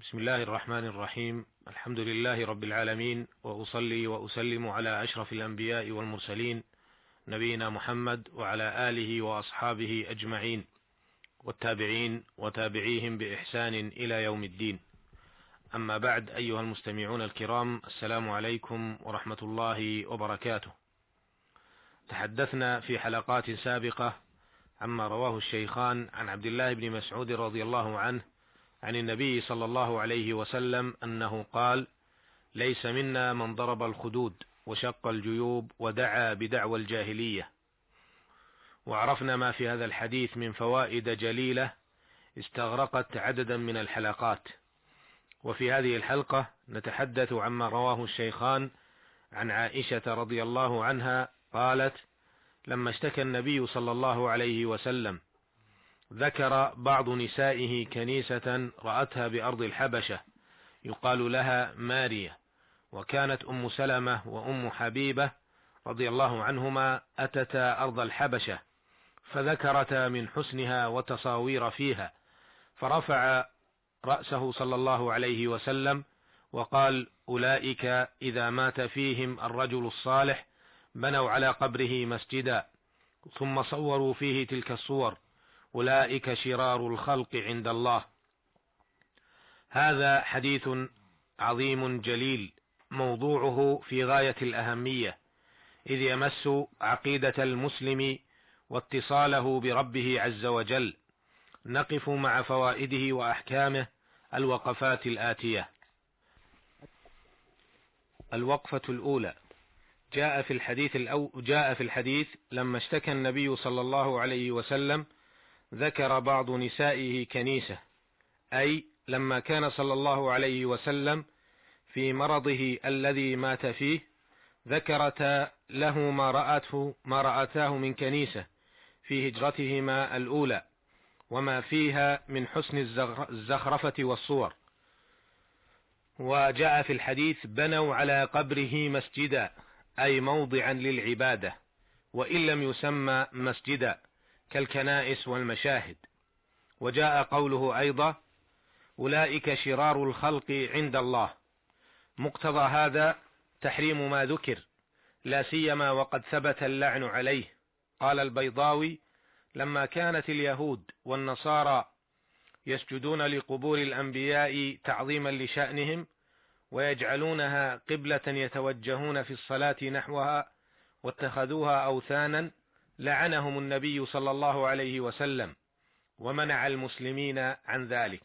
بسم الله الرحمن الرحيم. الحمد لله رب العالمين وأصلي وأسلم على أشرف الأنبياء والمرسلين نبينا محمد وعلى آله وأصحابه أجمعين والتابعين وتابعيهم بإحسان إلى يوم الدين. أما بعد أيها المستمعون الكرام السلام عليكم ورحمة الله وبركاته. تحدثنا في حلقات سابقة عما رواه الشيخان عن عبد الله بن مسعود رضي الله عنه عن النبي صلى الله عليه وسلم أنه قال ليس منا من ضرب الخدود وشق الجيوب ودعا بدعوى الجاهلية. وعرفنا ما في هذا الحديث من فوائد جليلة استغرقت عددا من الحلقات. وفي هذه الحلقة نتحدث عما رواه الشيخان عن عائشة رضي الله عنها قالت لما اشتكى النبي صلى الله عليه وسلم ذكر بعض نسائه كنيسة رأتها بأرض الحبشة يقال لها ماريا وكانت أم سلمة وأم حبيبة رضي الله عنهما أتتا أرض الحبشة فذكرتا من حسنها وتصاوير فيها فرفع رأسه صلى الله عليه وسلم وقال أولئك إذا مات فيهم الرجل الصالح بنوا على قبره مسجدا ثم صوروا فيه تلك الصور أولئك شرار الخلق عند الله. هذا حديث عظيم جليل موضوعه في غاية الأهمية إذ يمس عقيدة المسلم واتصاله بربه عز وجل نقف مع فوائده وأحكامه الوقفات الآتية. الوقفة الأولى. جاء في الحديث الأو جاء في الحديث لما اشتكى النبي صلى الله عليه وسلم ذكر بعض نسائه كنيسة أي لما كان صلى الله عليه وسلم في مرضه الذي مات فيه ذكرتا له ما رأته ما رأتاه من كنيسة في هجرتهما الأولى وما فيها من حسن الزخرفة والصور. وجاء في الحديث بنوا على قبره مسجدا أي موضعا للعبادة وإن لم يسمى مسجدا. كالكنائس والمشاهد. وجاء قوله أيضا أولئك شرار الخلق عند الله. مقتضى هذا تحريم ما ذكر لا سيما وقد ثبت اللعن عليه. قال البيضاوي لما كانت اليهود والنصارى يسجدون لقبور الأنبياء تعظيما لشأنهم ويجعلونها قبلة يتوجهون في الصلاة نحوها واتخذوها أوثانا لعنهم النبي صلى الله عليه وسلم ومنع المسلمين عن ذلك.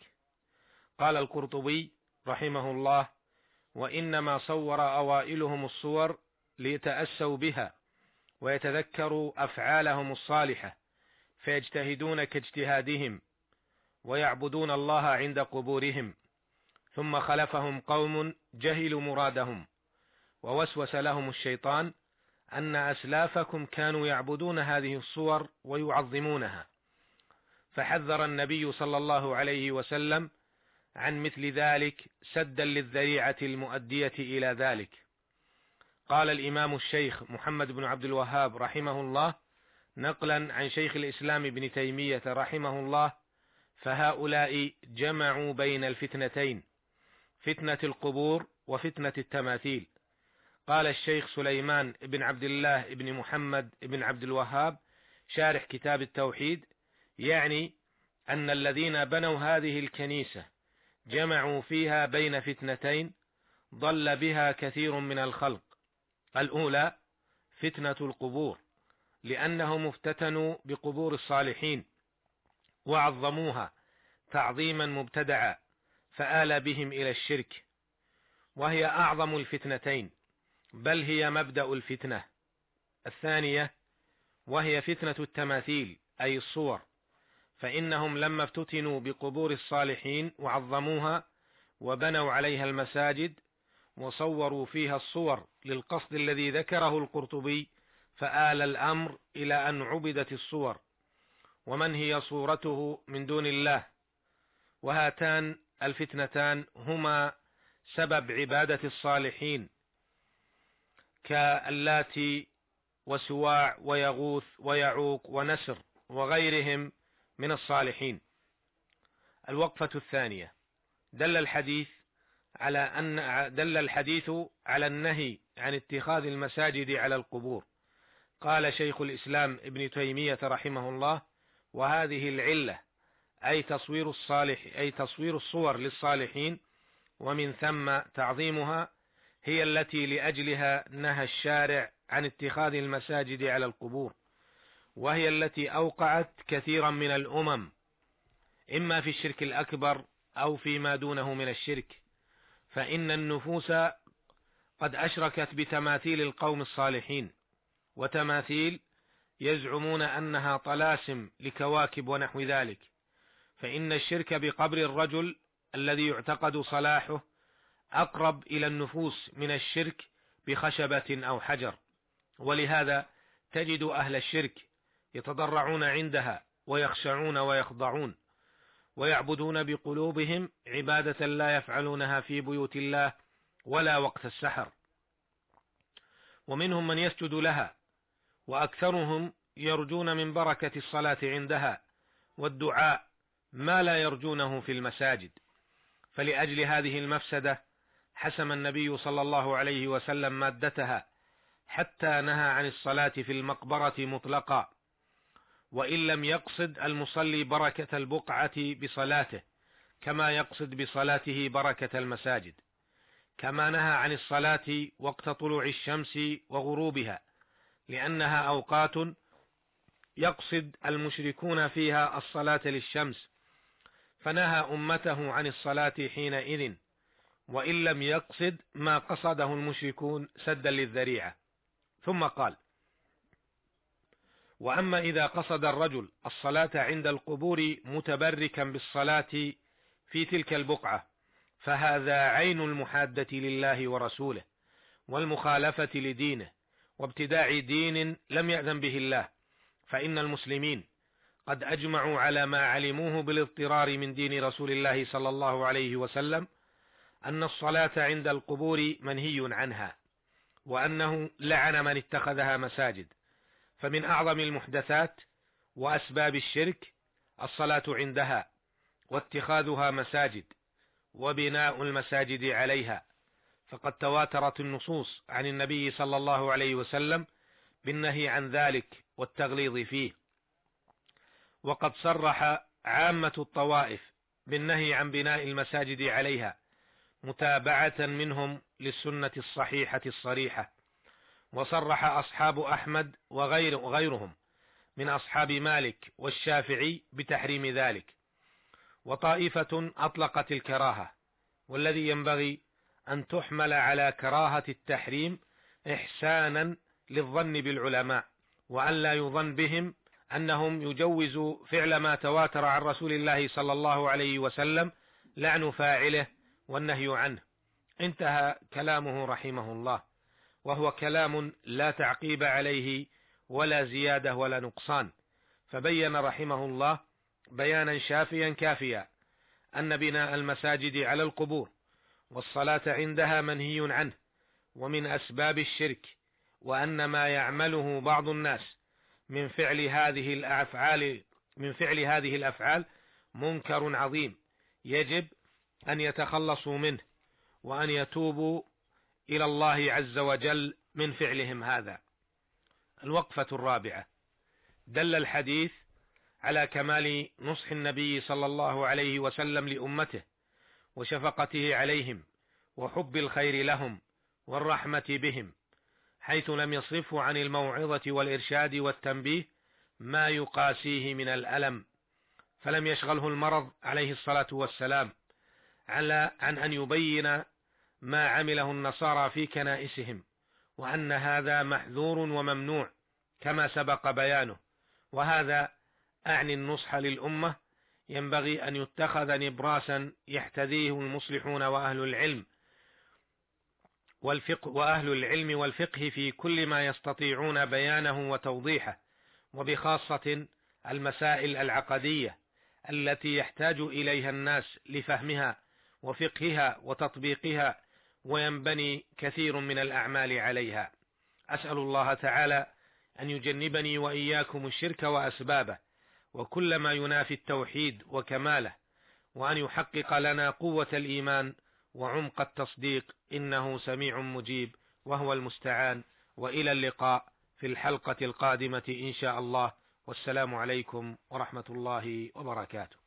قال القرطبي رحمه الله وإنما صور أوائلهم الصور ليتأسوا بها ويتذكروا أفعالهم الصالحة فيجتهدون كاجتهادهم ويعبدون الله عند قبورهم ثم خلفهم قوم جهلوا مرادهم ووسوس لهم الشيطان أن أسلافكم كانوا يعبدون هذه الصور ويعظمونها. فحذر النبي صلى الله عليه وسلم عن مثل ذلك سدا للذريعة المؤدية إلى ذلك. قال الإمام الشيخ محمد بن عبد الوهاب رحمه الله نقلا عن شيخ الإسلام ابن تيمية رحمه الله فهؤلاء جمعوا بين الفتنتين فتنة القبور وفتنة التماثيل. قال الشيخ سليمان بن عبد الله بن محمد بن عبد الوهاب شارح كتاب التوحيد يعني أن الذين بنوا هذه الكنيسة جمعوا فيها بين فتنتين ضل بها كثير من الخلق. الأولى فتنة القبور لأنهم افتتنوا بقبور الصالحين وعظموها تعظيما مبتدعا فآل بهم إلى الشرك وهي أعظم الفتنتين. بل هي مبدأ الفتنة. الثانية وهي فتنة التماثيل أي الصور. فإنهم لما افتتنوا بقبور الصالحين وعظموها وبنوا عليها المساجد وصوروا فيها الصور للقصد الذي ذكره القرطبي فآل الأمر إلى أن عبدت الصور. ومن هي صورته من دون الله؟ وهاتان الفتنتان هما سبب عبادة الصالحين. كاللاتي وسواع ويغوث ويعوق ونسر وغيرهم من الصالحين. الوقفة الثانية. دل الحديث على أن دل الحديث على النهي عن اتخاذ المساجد على القبور. قال شيخ الإسلام ابن تيمية رحمه الله وهذه العلة أي تصوير الصالح أي تصوير الصور للصالحين ومن ثم تعظيمها هي التي لأجلها نهى الشارع عن اتخاذ المساجد على القبور وهي التي أوقعت كثيرا من الأمم إما في الشرك الأكبر أو فيما دونه من الشرك فإن النفوس قد أشركت بتماثيل القوم الصالحين وتماثيل يزعمون أنها طلاسم لكواكب ونحو ذلك فإن الشرك بقبر الرجل الذي يعتقد صلاحه أقرب إلى النفوس من الشرك بخشبة أو حجر. ولهذا تجد أهل الشرك يتضرعون عندها ويخشعون ويخضعون ويعبدون بقلوبهم عبادة لا يفعلونها في بيوت الله ولا وقت السحر. ومنهم من يسجد لها وأكثرهم يرجون من بركة الصلاة عندها والدعاء ما لا يرجونه في المساجد. فلأجل هذه المفسدة حسم النبي صلى الله عليه وسلم مادتها حتى نهى عن الصلاة في المقبرة مطلقا وإن لم يقصد المصلي بركة البقعة بصلاته كما يقصد بصلاته بركة المساجد كما نهى عن الصلاة وقت طلوع الشمس وغروبها لأنها أوقات يقصد المشركون فيها الصلاة للشمس فنهى أمته عن الصلاة حينئذ. وإن لم يقصد ما قصده المشركون سدا للذريعة. ثم قال وأما إذا قصد الرجل الصلاة عند القبور متبركا بالصلاة في تلك البقعة فهذا عين المحادة لله ورسوله والمخالفة لدينه وابتداع دين لم يأذن به الله. فإن المسلمين قد أجمعوا على ما علموه بالاضطرار من دين رسول الله صلى الله عليه وسلم أن الصلاة عند القبور منهي عنها وأنه لعن من اتخذها مساجد. فمن أعظم المحدثات وأسباب الشرك الصلاة عندها واتخاذها مساجد وبناء المساجد عليها. فقد تواترت النصوص عن النبي صلى الله عليه وسلم بالنهي عن ذلك والتغليظ فيه. وقد صرح عامة الطوائف بالنهي عن بناء المساجد عليها متابعة منهم للسنة الصحيحة الصريحة وصرح أصحاب أحمد وغير وغيرهم من أصحاب مالك والشافعي بتحريم ذلك. وطائفة أطلقت الكراهة والذي ينبغي أن تحمل على كراهة التحريم إحسانا للظن بالعلماء وأن لا يظن بهم أنهم يجوزوا فعل ما تواتر عن رسول الله صلى الله عليه وسلم لعن فاعله والنهي عنه. انتهى كلامه رحمه الله وهو كلام لا تعقيب عليه ولا زيادة ولا نقصان. فبين رحمه الله بيانا شافيا كافيا أن بناء المساجد على القبور والصلاة عندها منهي عنه ومن أسباب الشرك وأن ما يعمله بعض الناس من فعل هذه الأفعال من فعل هذه الأفعال منكر عظيم. يجب أن يتخلصوا منه وأن يتوبوا إلى الله عز وجل من فعلهم هذا. الوقفة الرابعة. دل الحديث على كمال نصح النبي صلى الله عليه وسلم لأمته وشفقته عليهم وحب الخير لهم والرحمة بهم حيث لم يصرفه عن الموعظة والإرشاد والتنبيه ما يقاسيه من الألم فلم يشغله المرض عليه الصلاة والسلام. على عن أن يبين ما عمله النصارى في كنائسهم وأن هذا محذور وممنوع كما سبق بيانه. وهذا أعني النصح للأمة. ينبغي أن يتخذ نبراسا يحتذيه المصلحون وأهل العلم والفقه وأهل العلم والفقه في كل ما يستطيعون بيانه وتوضيحه وبخاصة المسائل العقدية التي يحتاج إليها الناس لفهمها وفقهها وتطبيقها وينبني كثير من الأعمال عليها. أسأل الله تعالى أن يجنبني وإياكم الشرك وأسبابه وكل ما ينافي التوحيد وكماله وأن يحقق لنا قوة الإيمان وعمق التصديق. إنه سميع مجيب وهو المستعان. وإلى اللقاء في الحلقة القادمة إن شاء الله. والسلام عليكم ورحمة الله وبركاته.